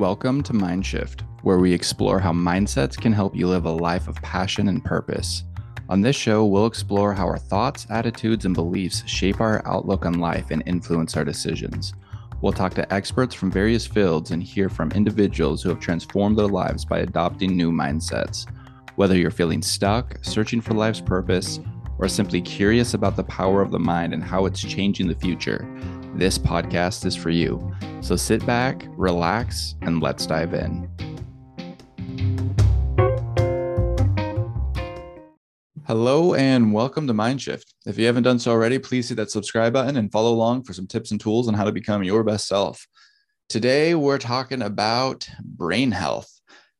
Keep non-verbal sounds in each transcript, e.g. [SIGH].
Welcome to Mindshift, where we explore how mindsets can help you live a life of passion and purpose. On this show, we'll explore how our thoughts, attitudes, and beliefs shape our outlook on life and influence our decisions. We'll talk to experts from various fields and hear from individuals who have transformed their lives by adopting new mindsets. Whether you're feeling stuck, searching for life's purpose, or simply curious about the power of the mind and how it's changing the future, this podcast is for you. So sit back, relax, and let's dive in. Hello and welcome to Mindshift. If you haven't done so already, please hit that subscribe button and follow along for some tips and tools on how to become your best self. Today, we're talking about brain health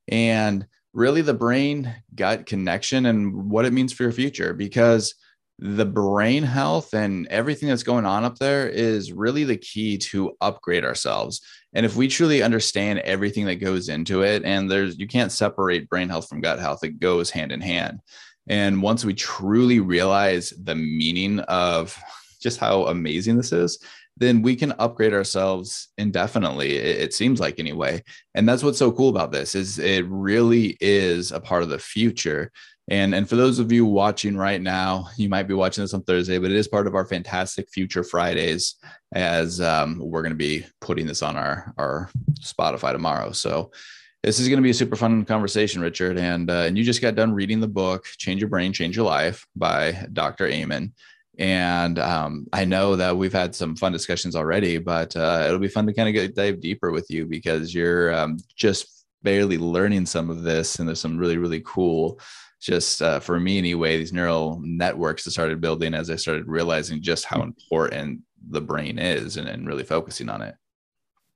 and really the brain gut connection and what it means for your future because the brain health and everything that's going on up there is really the key to upgrade ourselves. And if we truly understand everything that goes into it, and there's you can't separate brain health from gut health, it goes hand in hand. And once we truly realize the meaning of just how amazing this is, then we can upgrade ourselves indefinitely it, seems like anyway and that's what's so cool about this is it really is a part of the future and, and for those of you watching right now, you might be watching this on Thursday, but it is part of our fantastic future Fridays as um, we're going to be putting this on our, our Spotify tomorrow. So this is going to be a super fun conversation, Richard. And, uh, and you just got done reading the book, Change Your Brain, Change Your Life by Dr. Amen. And um, I know that we've had some fun discussions already, but uh, it'll be fun to kind of get dive deeper with you because you're um, just barely learning some of this. And there's some really, really cool just uh, for me anyway, these neural networks that started building as I started realizing just how important the brain is and, and really focusing on it.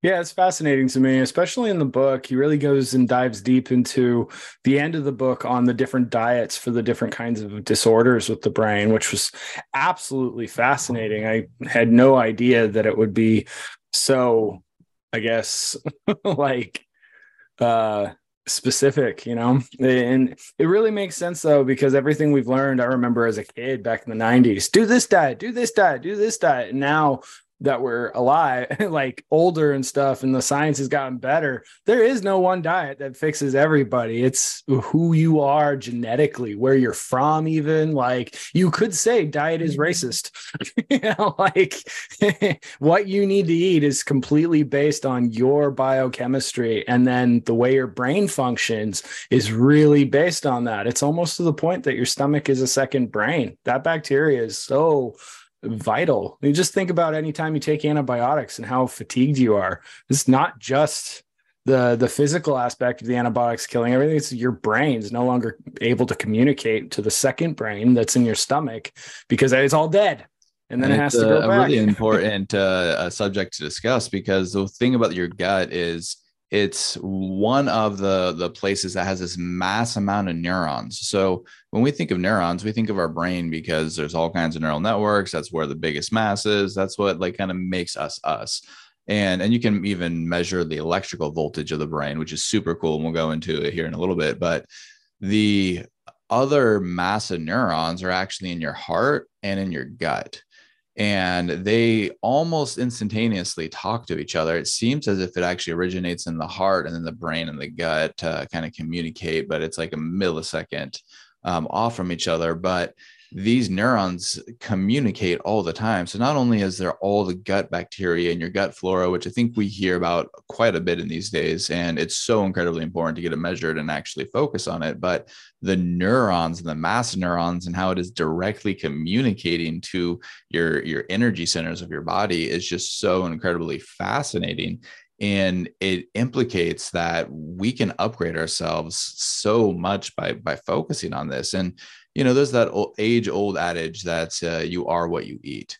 Yeah, it's fascinating to me, especially in the book. He really goes and dives deep into the end of the book on the different diets for the different kinds of disorders with the brain, which was absolutely fascinating. I had no idea that it would be so, I guess, [LAUGHS] like uh specific, you know? And it really makes sense though, because everything we've learned, I remember as a kid back in the 90s do this diet, do this diet, do this diet. And now that we're alive, [LAUGHS] like older and stuff, and the science has gotten better, there is no one diet that fixes everybody. It's who you are genetically, where you're from, even. Like you could say diet is mm-hmm. racist. [LAUGHS] you know, like [LAUGHS] what you need to eat is completely based on your biochemistry. And then the way your brain functions is really based on that. It's almost to the point that your stomach is a second brain. That bacteria is so vital. You just think about any time you take antibiotics and how fatigued you are. It's not just the the physical aspect of the antibiotics killing everything. It's your brain is no longer able to communicate to the second brain that's in your stomach because it's all dead. And then and it has to go a, back. a really [LAUGHS] important uh, subject to discuss because the thing about your gut is it's one of the the places that has this mass amount of neurons. So when we think of neurons we think of our brain because there's all kinds of neural networks. That's where the biggest mass is. That's what like kind of makes us us. And and you can even measure the electrical voltage of the brain which is super cool and we'll go into it here in a little bit. But the other mass of neurons are actually in your heart and in your gut and they almost instantaneously talk to each other. It seems as if it actually originates in the heart and then the brain and the gut kind of communicate, but it's like a millisecond um, off from each other. But these neurons communicate all the time. So not only is there all the gut bacteria in your gut flora, which I think we hear about quite a bit in these days, and it's so incredibly important to get it measured and actually focus on it, but the neurons and the mass neurons and how it is directly communicating to your your energy centers of your body is just so incredibly fascinating and it implicates that we can upgrade ourselves so much by by focusing on this and you know, there's that old, age old adage that uh, you are what you eat.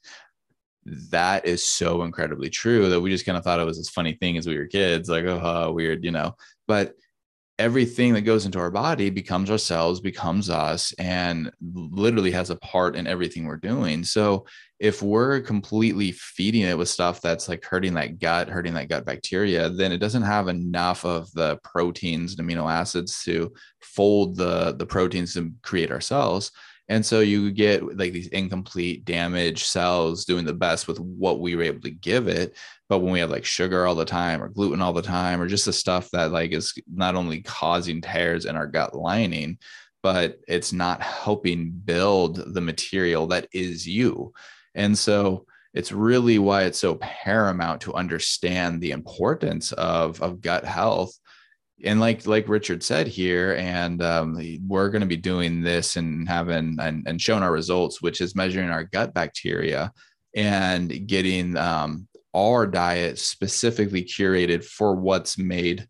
That is so incredibly true that we just kind of thought it was this funny thing as we were kids, like, oh, weird, you know. But everything that goes into our body becomes ourselves, becomes us, and literally has a part in everything we're doing. So if we're completely feeding it with stuff that's like hurting that gut, hurting that gut bacteria, then it doesn't have enough of the proteins and amino acids to fold the, the proteins to create our cells. And so you get like these incomplete damaged cells doing the best with what we were able to give it. But when we have like sugar all the time or gluten all the time, or just the stuff that like is not only causing tears in our gut lining, but it's not helping build the material that is you. And so it's really why it's so paramount to understand the importance of, of gut health. And like like richard said here and um, we're going to be doing this and having and, and showing our results which is measuring our gut bacteria and getting um, our diet specifically curated for what's made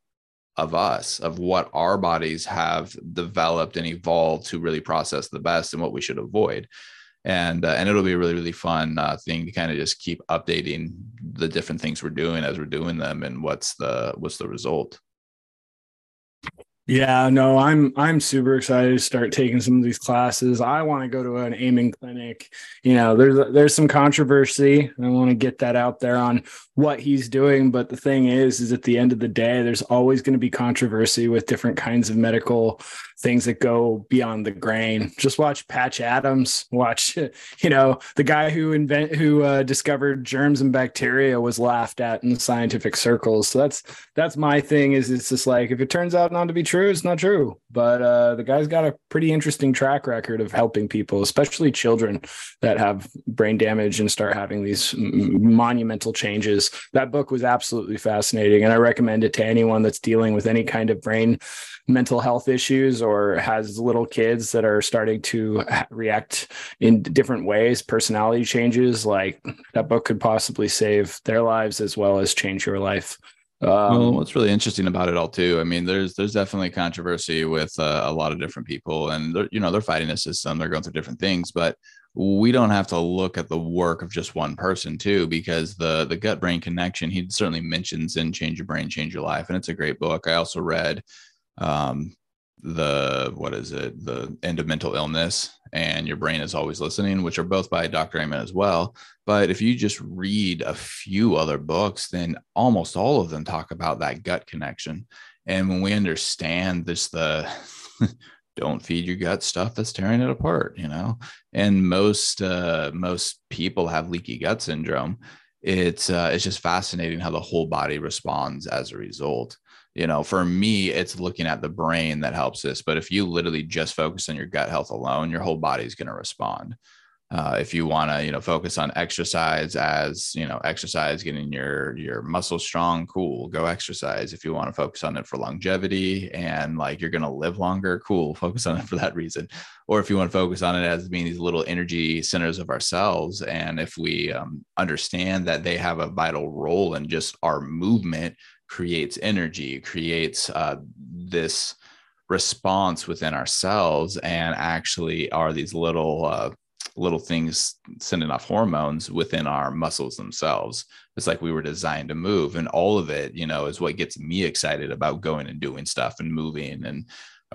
of us of what our bodies have developed and evolved to really process the best and what we should avoid and uh, and it'll be a really really fun uh, thing to kind of just keep updating the different things we're doing as we're doing them and what's the what's the result yeah, no, I'm I'm super excited to start taking some of these classes. I want to go to an Amen clinic. You know, there's there's some controversy. I want to get that out there on what he's doing, but the thing is is at the end of the day there's always going to be controversy with different kinds of medical things that go beyond the grain. Just watch Patch Adams, watch [LAUGHS] you know, the guy who invent who uh, discovered germs and bacteria was laughed at in scientific circles. So that's that's my thing is it's just like if it turns out not to be true it's not true. But uh, the guy's got a pretty interesting track record of helping people, especially children that have brain damage and start having these monumental changes. That book was absolutely fascinating, and I recommend it to anyone that's dealing with any kind of brain mental health issues or has little kids that are starting to react in different ways, personality changes. Like that book could possibly save their lives as well as change your life. Um, well, what's really interesting about it all too, I mean, there's there's definitely controversy with uh, a lot of different people, and they're you know they're fighting a system, they're going through different things, but we don't have to look at the work of just one person too, because the the gut brain connection he certainly mentions in Change Your Brain, Change Your Life, and it's a great book. I also read um, the what is it? The end of mental illness and your brain is always listening which are both by dr amen as well. But if you just read a few other books then almost all of them talk about that gut connection. And when we understand this the [LAUGHS] don't feed your gut stuff that's tearing it apart you know? And most uh most people have leaky gut syndrome. It's uh it's just fascinating how the whole body responds as a result you know for me it's looking at the brain that helps this but if you literally just focus on your gut health alone your whole body is going to respond uh, if you want to you know focus on exercise as you know exercise getting your your muscles strong cool go exercise. If you want to focus on it for longevity and like you're to live longer cool [LAUGHS] focus on it for that reason. Or if you want to focus on it as being these little energy centers of ourselves and if we um, understand that they have a vital role in just our movement creates energy, creates uh, this response within ourselves, and actually are these little uh, little things sending off hormones within our muscles themselves. It's like we were designed to move, and all of it, you know, is what gets me excited about going and doing stuff and moving and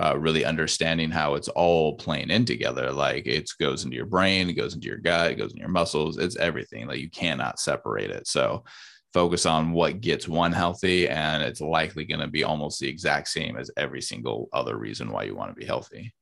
uh, really understanding how it's all playing in together. Like it goes into your brain, it goes into your gut, it goes in your muscles. It's everything. Like you cannot separate it. So focus on what gets one healthy and it's likely going to be almost the exact same as every single other reason why you want to be healthy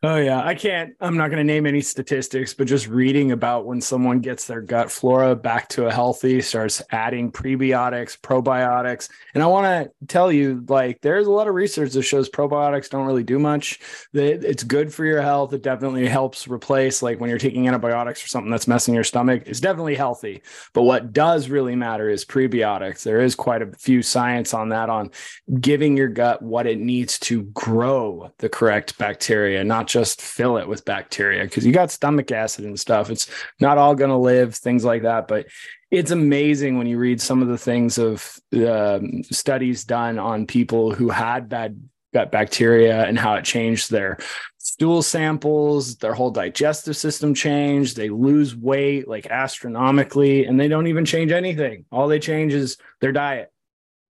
Oh yeah, I can't. I'm not going to name any statistics, but just reading about when someone gets their gut flora back to a healthy, starts adding prebiotics, probiotics, and I want to tell you, like, there's a lot of research that shows probiotics don't really do much. That It's good for your health. It definitely helps replace, like, when you're taking antibiotics or something that's messing your stomach. It's definitely healthy. But what does really matter is prebiotics. There is quite a few science on that, on giving your gut what it needs to grow the correct bacteria, not just fill it with bacteria because you got stomach acid and stuff. It's not all going to live, things like that. But it's amazing when you read some of the things of um, studies done on people who had bad gut bacteria and how it changed their stool samples, their whole digestive system changed. They lose weight like astronomically, and they don't even change anything. All they change is their diet.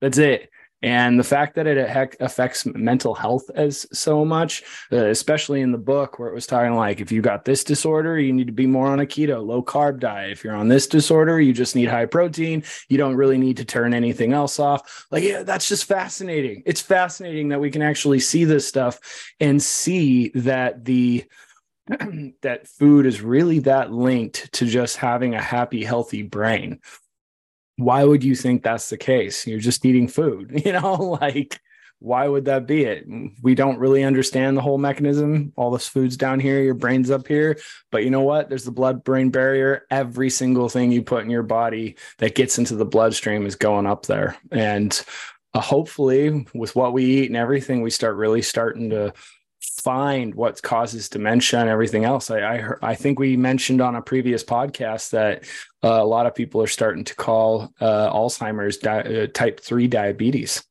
That's it. And the fact that it affects mental health as so much, uh, especially in the book where it was talking like, if you got this disorder, you need to be more on a keto, low carb diet. If you're on this disorder, you just need high protein. You don't really need to turn anything else off. Like, yeah, that's just fascinating. It's fascinating that we can actually see this stuff and see that the [CLEARS THROAT] that food is really that linked to just having a happy, healthy brain. Why would you think that's the case? You're just eating food, [LAUGHS] you know, like why would that be it? We don't really understand the whole mechanism. All this food's down here, your brain's up here. But you know what? There's the blood brain barrier. Every single thing you put in your body that gets into the bloodstream is going up there. And uh, hopefully, with what we eat and everything, we start really starting to find what causes dementia and everything else. I I, I think we mentioned on a previous podcast that uh, a lot of people are starting to call uh, Alzheimer's di- uh, type three diabetes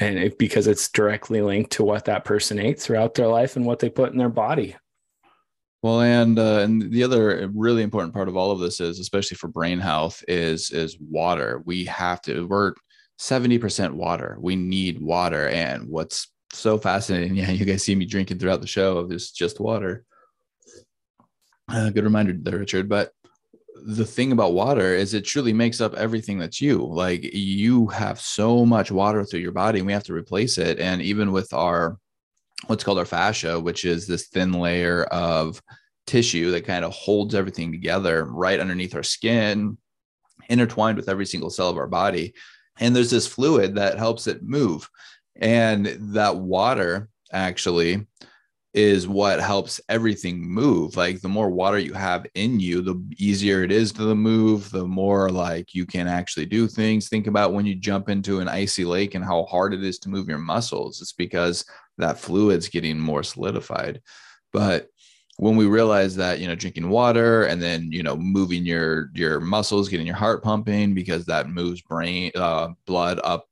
and it, because it's directly linked to what that person ate throughout their life and what they put in their body. Well, and uh, and the other really important part of all of this is, especially for brain health, is is water. We have to. We're seventy percent water. We need water, and what's so fascinating? Yeah, you guys see me drinking throughout the show. It's just water. Uh, good reminder there, Richard. But the thing about water is it truly makes up everything that's you. Like you have so much water through your body and we have to replace it. And even with our what's called our fascia, which is this thin layer of tissue that kind of holds everything together right underneath our skin, intertwined with every single cell of our body. And there's this fluid that helps it move. And that water actually is what helps everything move. Like the more water you have in you, the easier it is to move, the more like you can actually do things. Think about when you jump into an icy lake and how hard it is to move your muscles. It's because that fluid's getting more solidified. But when we realize that you know drinking water and then you know moving your your muscles getting your heart pumping because that moves brain uh, blood up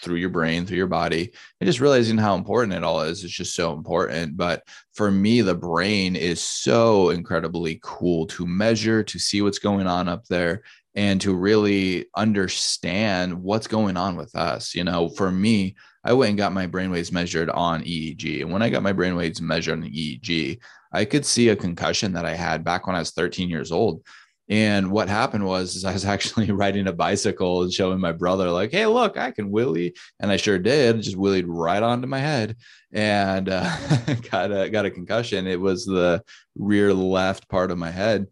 through your brain, through your body, and just realizing how important it all is. It's just so important. But for me, the brain is so incredibly cool to measure, to see what's going on up there, and to really understand what's going on with us. You know, for me, I went and got my brain waves measured on EEG. And when I got my brain waves measured on EEG, I could see a concussion that I had back when I was 13 years old. And what happened was is I was [LAUGHS] actually riding a bicycle and showing my brother, like, hey, look, I can wheelie. And I sure did, just wheelied right onto my head and uh, [LAUGHS] got, a, got a concussion. It was the rear left part of my head.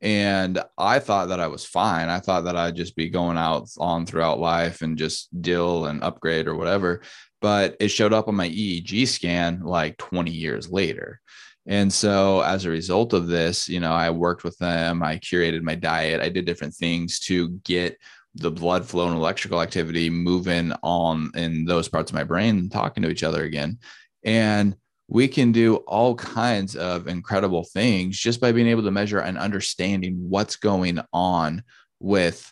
And I thought that I was fine. I thought that I'd just be going out on throughout life and just deal and upgrade or whatever. But it showed up on my EEG scan like 20 years later. And so as a result of this, you know, I worked with them, I curated my diet, I did different things to get the blood flow and electrical activity moving on in those parts of my brain, talking to each other again. And we can do all kinds of incredible things just by being able to measure and understanding what's going on with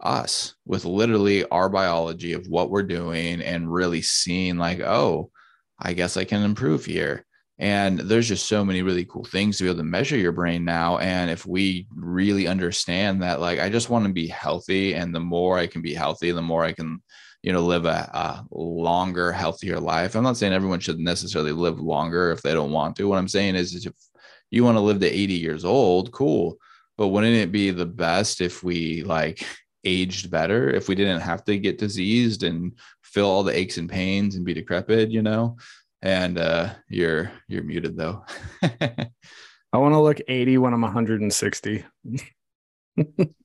us, with literally our biology of what we're doing and really seeing, like, oh, I guess I can improve here. And there's just so many really cool things to be able to measure your brain now. And if we really understand that, like, I just want to be healthy, and the more I can be healthy, the more I can, you know, live a, a longer, healthier life. I'm not saying everyone should necessarily live longer if they don't want to. What I'm saying is, is if you want to live to 80 years old, cool. But wouldn't it be the best if we like aged better, if we didn't have to get diseased and feel all the aches and pains and be decrepit, you know? And uh, you're you're muted though. [LAUGHS] I want to look 80 when I'm 160. [LAUGHS]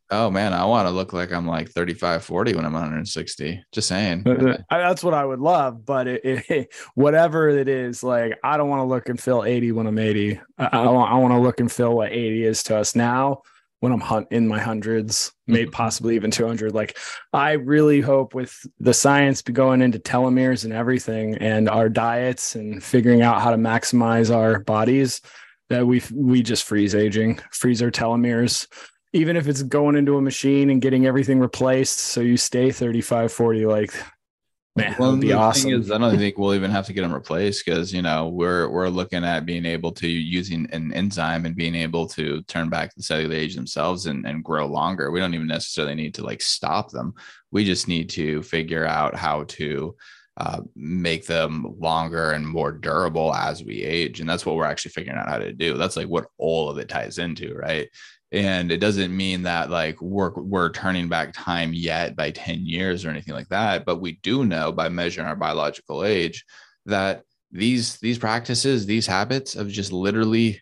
oh man, I want to look like I'm like 35, 40 when I'm 160. Just saying. Uh, that's what I would love, but it, it, [LAUGHS] whatever it is, like I don't want to look and feel 80 when I'm 80. I, I want, I want to look and feel what 80 is to us now when I'm hunt in my hundreds, maybe mm-hmm. possibly even 200. Like, I really hope with the science going into telomeres and everything, and our diets and figuring out how to maximize our bodies, that we we just freeze aging, freeze our telomeres. Even if it's going into a machine and getting everything replaced, so you stay 35, 40, like Man, well, be awesome. Is, I don't think we'll even have to get them replaced because you know we're we're looking at being able to using an enzyme and being able to turn back the cellular age themselves and, and grow longer. We don't even necessarily need to like stop them. We just need to figure out how to uh, make them longer and more durable as we age, and that's what we're actually figuring out how to do. That's like what all of it ties into, right? And it doesn't mean that like we're we're turning back time yet by 10 years or anything like that but we do know by measuring our biological age that these these practices these habits of just literally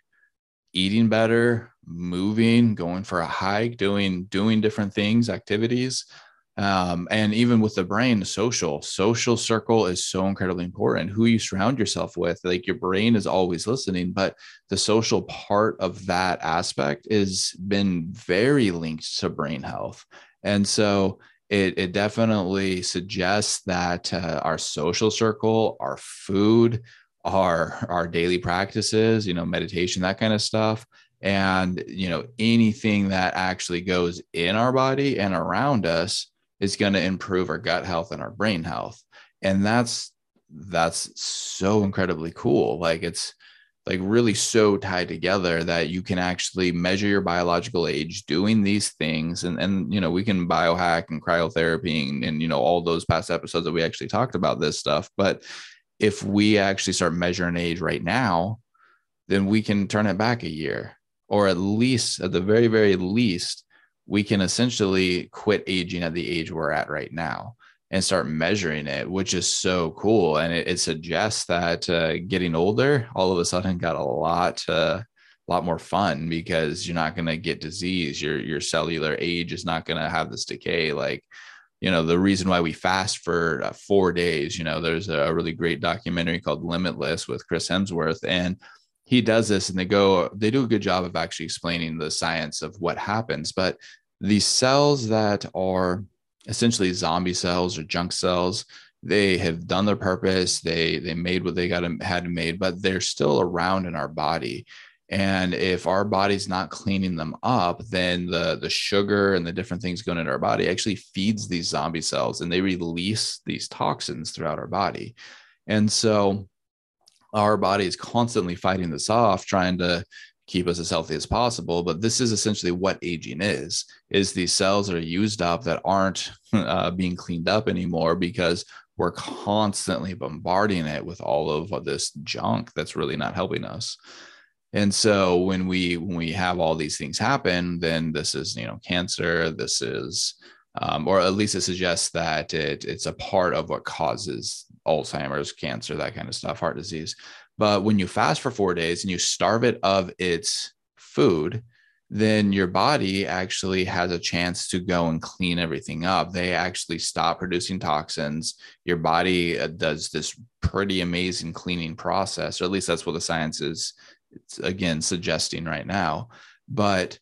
eating better, moving, going for a hike, doing doing different things, activities. Um, and even with the brain, social, social circle is so incredibly important. Who you surround yourself with, like your brain is always listening, but the social part of that aspect has been very linked to brain health. And so it, it definitely suggests that uh, our social circle, our food, our our daily practices, you know, meditation, that kind of stuff, and you know anything that actually goes in our body and around us is going to improve our gut health and our brain health. And that's that's so incredibly cool. Like it's like really so tied together that you can actually measure your biological age doing these things. And and you know we can biohack and cryotherapy and, and you know all those past episodes that we actually talked about this stuff. But if we actually start measuring age right now then we can turn it back a year or at least at the very very least we can essentially quit aging at the age we're at right now and start measuring it, which is so cool. And it, it suggests that uh, getting older all of a sudden got a lot, uh, lot more fun because you're not going to get disease. Your your cellular age is not going to have this decay. Like, you know, the reason why we fast for uh, four days. You know, there's a really great documentary called Limitless with Chris Hemsworth, and he does this, and they go, they do a good job of actually explaining the science of what happens. But these cells that are essentially zombie cells or junk cells they have done their purpose. They they made what they got had made but they're still around in our body. And if our body's not cleaning them up then the the sugar and the different things going into our body actually feeds these zombie cells and they release these toxins throughout our body. And so our body is constantly fighting this off trying to keep us as healthy as possible but this is essentially what aging is is these cells that are used up that aren't [LAUGHS] uh, being cleaned up anymore because we're constantly bombarding it with all of this junk that's really not helping us. And so when we when we have all these things happen then this is you know cancer this is um, or at least it suggests that it, it's a part of what causes alzheimer's cancer that kind of stuff heart disease but when you fast for four days and you starve it of its food, then your body actually has a chance to go and clean everything up. They actually stop producing toxins. Your body uh, does this pretty amazing cleaning process, or at least that's what the science is, again, suggesting right now. But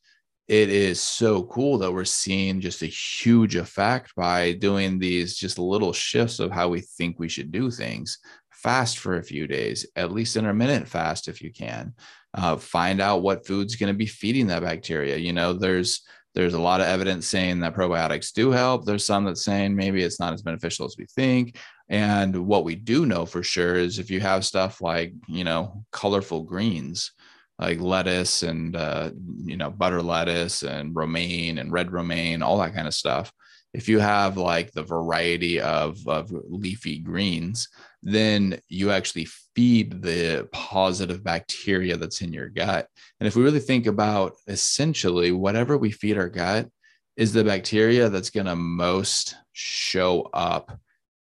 it is so cool that we're seeing just a huge effect by doing these just little shifts of how we think we should do things fast for a few days, at least intermittent fast if you can. Uh, find out what food's going to be feeding that bacteria. You know, there's there's a lot of evidence saying that probiotics do help. There's some that's saying maybe it's not as beneficial as we think. And what we do know for sure is if you have stuff like, you know, colorful greens, like lettuce and, uh, you know, butter lettuce and romaine and red romaine, all that kind of stuff. If you have like the variety of, of leafy greens, then you actually feed the positive bacteria that's in your gut. And if we really think about essentially whatever we feed our gut is the bacteria that's going to most show up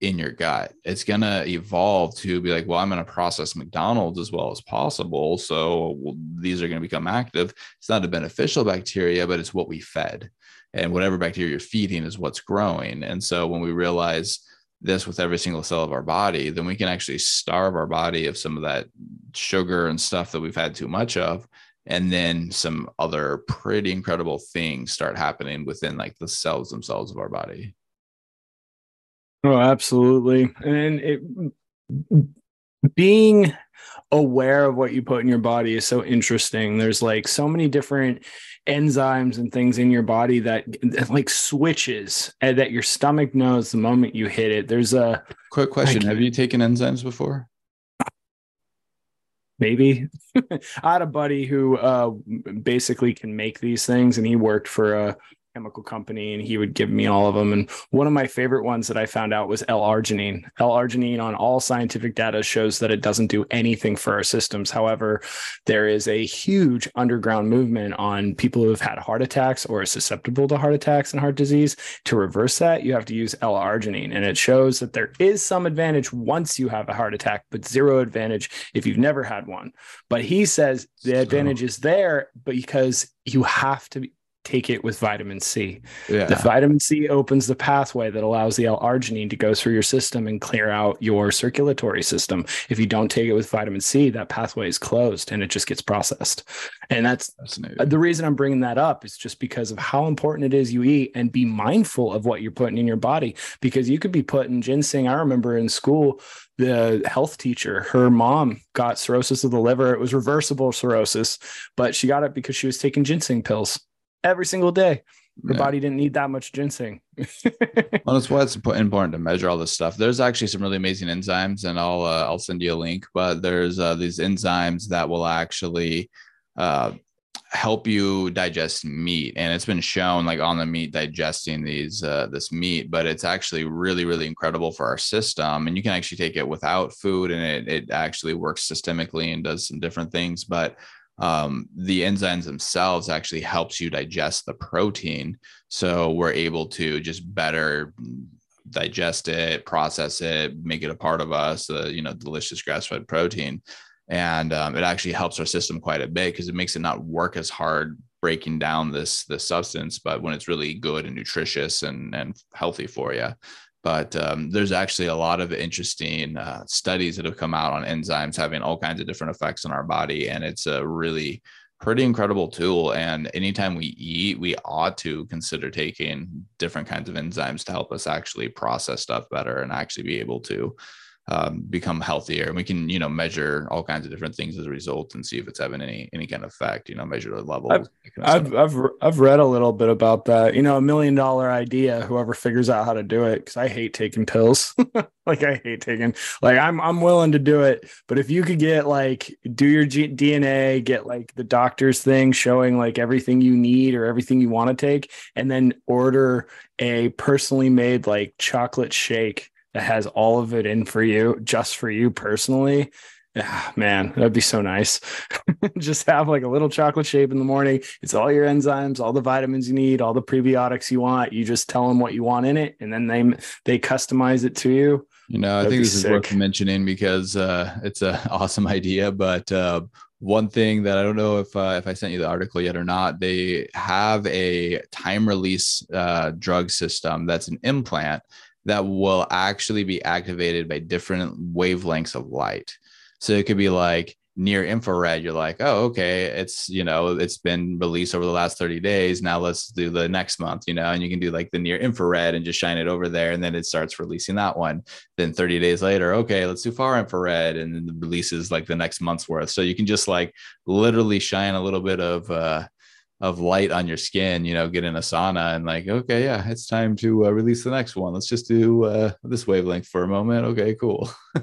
in your gut. It's going to evolve to be like, well, I'm going to process McDonald's as well as possible. So these are going to become active. It's not a beneficial bacteria, but it's what we fed. And whatever bacteria you're feeding is what's growing. And so when we realize, this with every single cell of our body, then we can actually starve our body of some of that sugar and stuff that we've had too much of. And then some other pretty incredible things start happening within like the cells themselves of our body. Oh, absolutely. And it being aware of what you put in your body is so interesting. There's like so many different enzymes and things in your body that like switches and that your stomach knows the moment you hit it. There's a quick question. Have you taken enzymes before? Maybe. [LAUGHS] I had a buddy who uh, basically can make these things and he worked for a chemical company and he would give me all of them. And one of my favorite ones that I found out was L-arginine. L-arginine on all scientific data shows that it doesn't do anything for our systems. However, there is a huge underground movement on people who have had heart attacks or are susceptible to heart attacks and heart disease. To reverse that, you have to use L-arginine. And it shows that there is some advantage once you have a heart attack, but zero advantage if you've never had one. But he says the advantage is there because you have to take it with vitamin C. Yeah. The vitamin C opens the pathway that allows the L-arginine to go through your system and clear out your circulatory system. If you don't take it with vitamin C, that pathway is closed and it just gets processed. And that's the reason I'm bringing that up is just because of how important it is you eat and be mindful of what you're putting in your body because you could be putting ginseng. I remember in school, the health teacher, her mom got cirrhosis of the liver. It was reversible cirrhosis, but she got it because she was taking ginseng pills every single day. Her yeah. body didn't need that much ginseng. [LAUGHS] well, that's why it's important to measure all this stuff. There's actually some really amazing enzymes, and I'll uh, I'll send you a link. But there's uh, these enzymes that will actually uh, help you digest meat, and it's been shown like on the meat digesting these uh, this meat. But it's actually really really incredible for our system, and you can actually take it without food, and it it actually works systemically and does some different things. But um, the enzymes themselves actually helps you digest the protein. So we're able to just better digest it process it make it a part of us the you know delicious grass-fed protein. And um, it actually helps our system quite a bit because it makes it not work as hard breaking down this this substance but when it's really good and nutritious and and healthy for you but um, there's actually a lot of interesting uh, studies that have come out on enzymes having all kinds of different effects on our body and it's a really pretty incredible tool and anytime we eat we ought to consider taking different kinds of enzymes to help us actually process stuff better and actually be able to um, become healthier. And we can you know measure all kinds of different things as a result and see if it's having any any kind of effect you know measure the level I've, I've, I've, I've read a little bit about that. You know a million dollar idea whoever figures out how to do it because i hate taking pills. [LAUGHS] Like i hate taking like i'm i'm willing to do it. But if you could get like do your G- dna get like the doctor's thing showing like everything you need or everything you want to take and then order a personally made like chocolate shake that has all of it in for you, just for you personally. Yeah, man, that'd be so nice. [LAUGHS] just have like a little chocolate shape in the morning. It's all your enzymes, all the vitamins you need, all the prebiotics you want. You just tell them what you want in it, and then they they customize it to you. You know, That'd I think this sick. is worth mentioning because uh, it's an [LAUGHS] awesome idea. But uh, one thing that I don't know if uh, if I sent you the article yet or not, they have a time release uh, drug system that's an implant that will actually be activated by different wavelengths of light. So it could be like near infrared, you're like, oh, okay, it's, you know, it's been released over the last 30 days. Now let's do the next month, you know, and you can do like the near infrared and just shine it over there. And then it starts releasing that one. Then 30 days later, okay, let's do far infrared. And then the releases like the next month's worth. So you can just like literally shine a little bit of, uh, of light on your skin, you know, get in a sauna and like, okay, yeah, it's time to uh, release the next one. Let's just do uh, this wavelength for a moment. Okay, cool. [LAUGHS]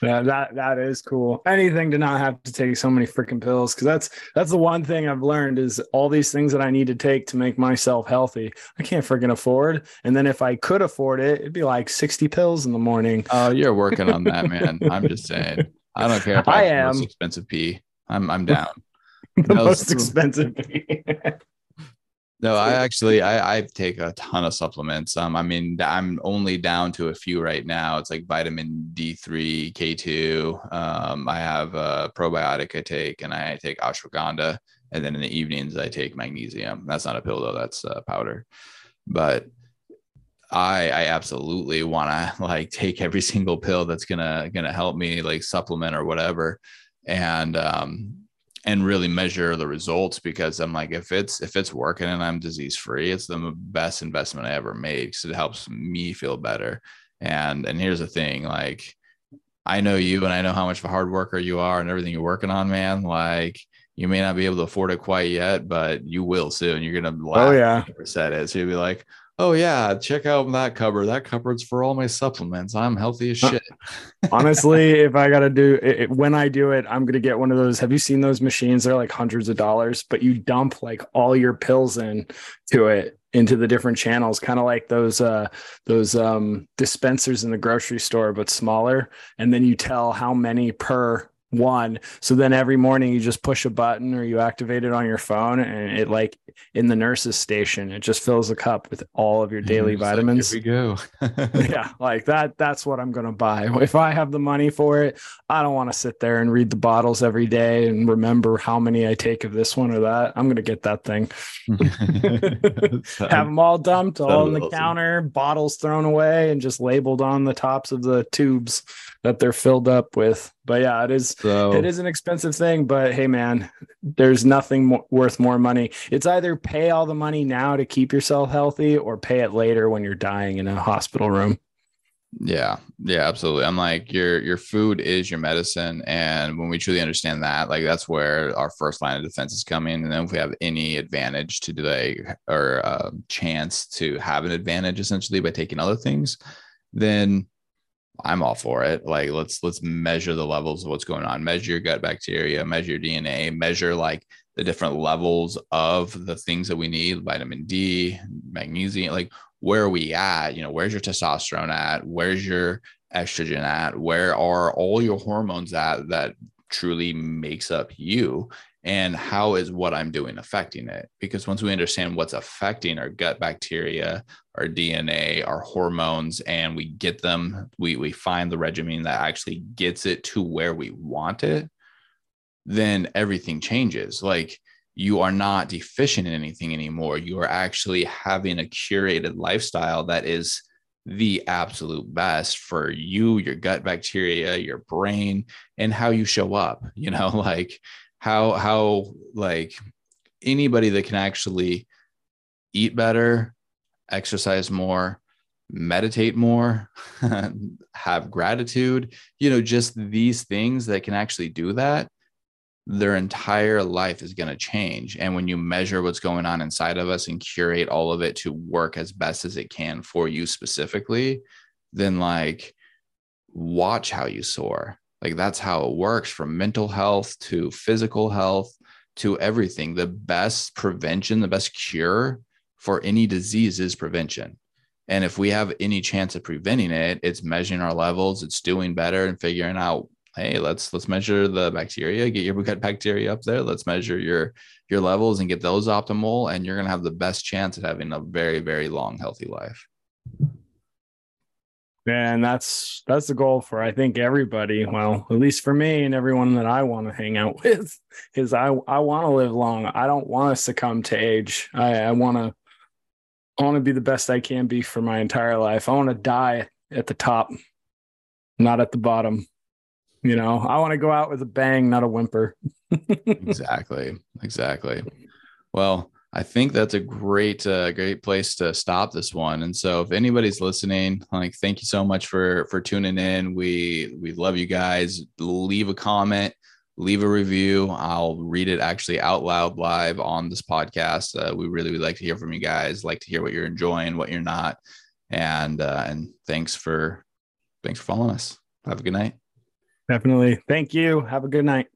yeah, that that is cool. Anything to not have to take so many freaking pills because that's that's the one thing I've learned is all these things that I need to take to make myself healthy. I can't freaking afford. And then if I could afford it, it'd be like sixty pills in the morning. Oh, you're working on that, man. I'm just [LAUGHS] saying. I don't care if I, I am expensive pee. I'm I'm down. [LAUGHS] the no, most expensive. [LAUGHS] no, I actually I, I take a ton of supplements. Um, I mean, I'm only down to a few right now. It's like vitamin D3, K2. Um, I have a probiotic I take, and I take ashwagandha. And then in the evenings, I take magnesium. That's not a pill though; that's a powder. But I I absolutely want to [LAUGHS] like take every single pill that's gonna gonna help me like supplement or whatever. And um, and really measure the results because I'm like, if it's if it's working and I'm disease free, it's the best investment I ever made because it helps me feel better. And and here's the thing, like I know you and I know how much of a hard worker you are and everything you're working on, man. Like you may not be able to afford it quite yet, but you will soon. You're gonna oh, laugh oh yeah said it. So you'll be like, oh yeah, check out that cupboard. That cupboard's for all my supplements. I'm healthy as shit. [LAUGHS] Honestly, if I gotta do it, when I do it, I'm gonna get one of those. Have you seen those machines? They're like hundreds of dollars, but you dump like all your pills in to it into the different channels, kind of like those uh those um dispensers in the grocery store, but smaller. And then you tell how many per one. So then every morning you just push a button or you activate it on your phone and it like in the nurse's station, it just fills the cup with all of your mm-hmm. daily vitamins. Like, Here we go. [LAUGHS] [LAUGHS] yeah, like that that's what I'm going to buy. If I have the money for it, I don't want to sit there and read the bottles every day and remember how many I take of this one or that. I'm going to get that thing. [LAUGHS] have them all dumped all on the awesome. counter, bottles thrown away and just labeled on the tops of the tubes that they're filled up with. But yeah, it is so, it is an expensive thing. But hey, man, there's nothing mo- worth more money. It's either pay all the money now to keep yourself healthy, or pay it later when you're dying in a hospital room. Yeah, yeah, absolutely. I'm like your your food is your medicine, and when we truly understand that, like that's where our first line of defense is coming. And then if we have any advantage to delay or uh, chance to have an advantage, essentially by taking other things, then I'm all for it. Like let's let's measure the levels of what's going on. Measure your gut bacteria, measure your DNA, measure like the different levels of the things that we need, vitamin D, magnesium, like where are we at? You know, where's your testosterone at? Where's your estrogen at? Where are all your hormones at that truly makes up you? And how is what I'm doing affecting it? Because once we understand what's affecting our gut bacteria, our DNA, our hormones, and we get them, we, we find the regimen that actually gets it to where we want it, then everything changes. Like you are not deficient in anything anymore. You are actually having a curated lifestyle that is the absolute best for you, your gut bacteria, your brain, and how you show up. You know, [LAUGHS] like how how like anybody that can actually eat better, exercise more, meditate more, [LAUGHS] have gratitude, you know, just these things that can actually do that, their entire life is going to change. And when you measure what's going on inside of us and curate all of it to work as best as it can for you specifically, then like watch how you soar like that's how it works from mental health to physical health to everything. The best prevention, the best cure for any disease is prevention. And if we have any chance of preventing it, it's measuring our levels, it's doing better and figuring out, hey, let's let's measure the bacteria, get your gut bacteria up there. Let's measure your your levels and get those optimal. And you're gonna have the best chance of having a very, very long, healthy life and that's that's the goal for i think everybody. Well at least for me and everyone that i want to hang out [LAUGHS] with is i i want to live long. I don't want to succumb to age. I i want to i want to be the best i can be for my entire life. I want to die at the top not at the bottom. You know i want to go out with a bang not a whimper. [LAUGHS] Exactly. Exactly. Well I think that's a great, uh, great place to stop this one. And so, if anybody's listening, like, thank you so much for for tuning in. We we love you guys. Leave a comment, leave a review. I'll read it actually out loud live on this podcast. Uh, we really would like to hear from you guys. Like to hear what you're enjoying, what you're not, and uh, and thanks for thanks for following us. Have a good night. Definitely. Thank you. Have a good night.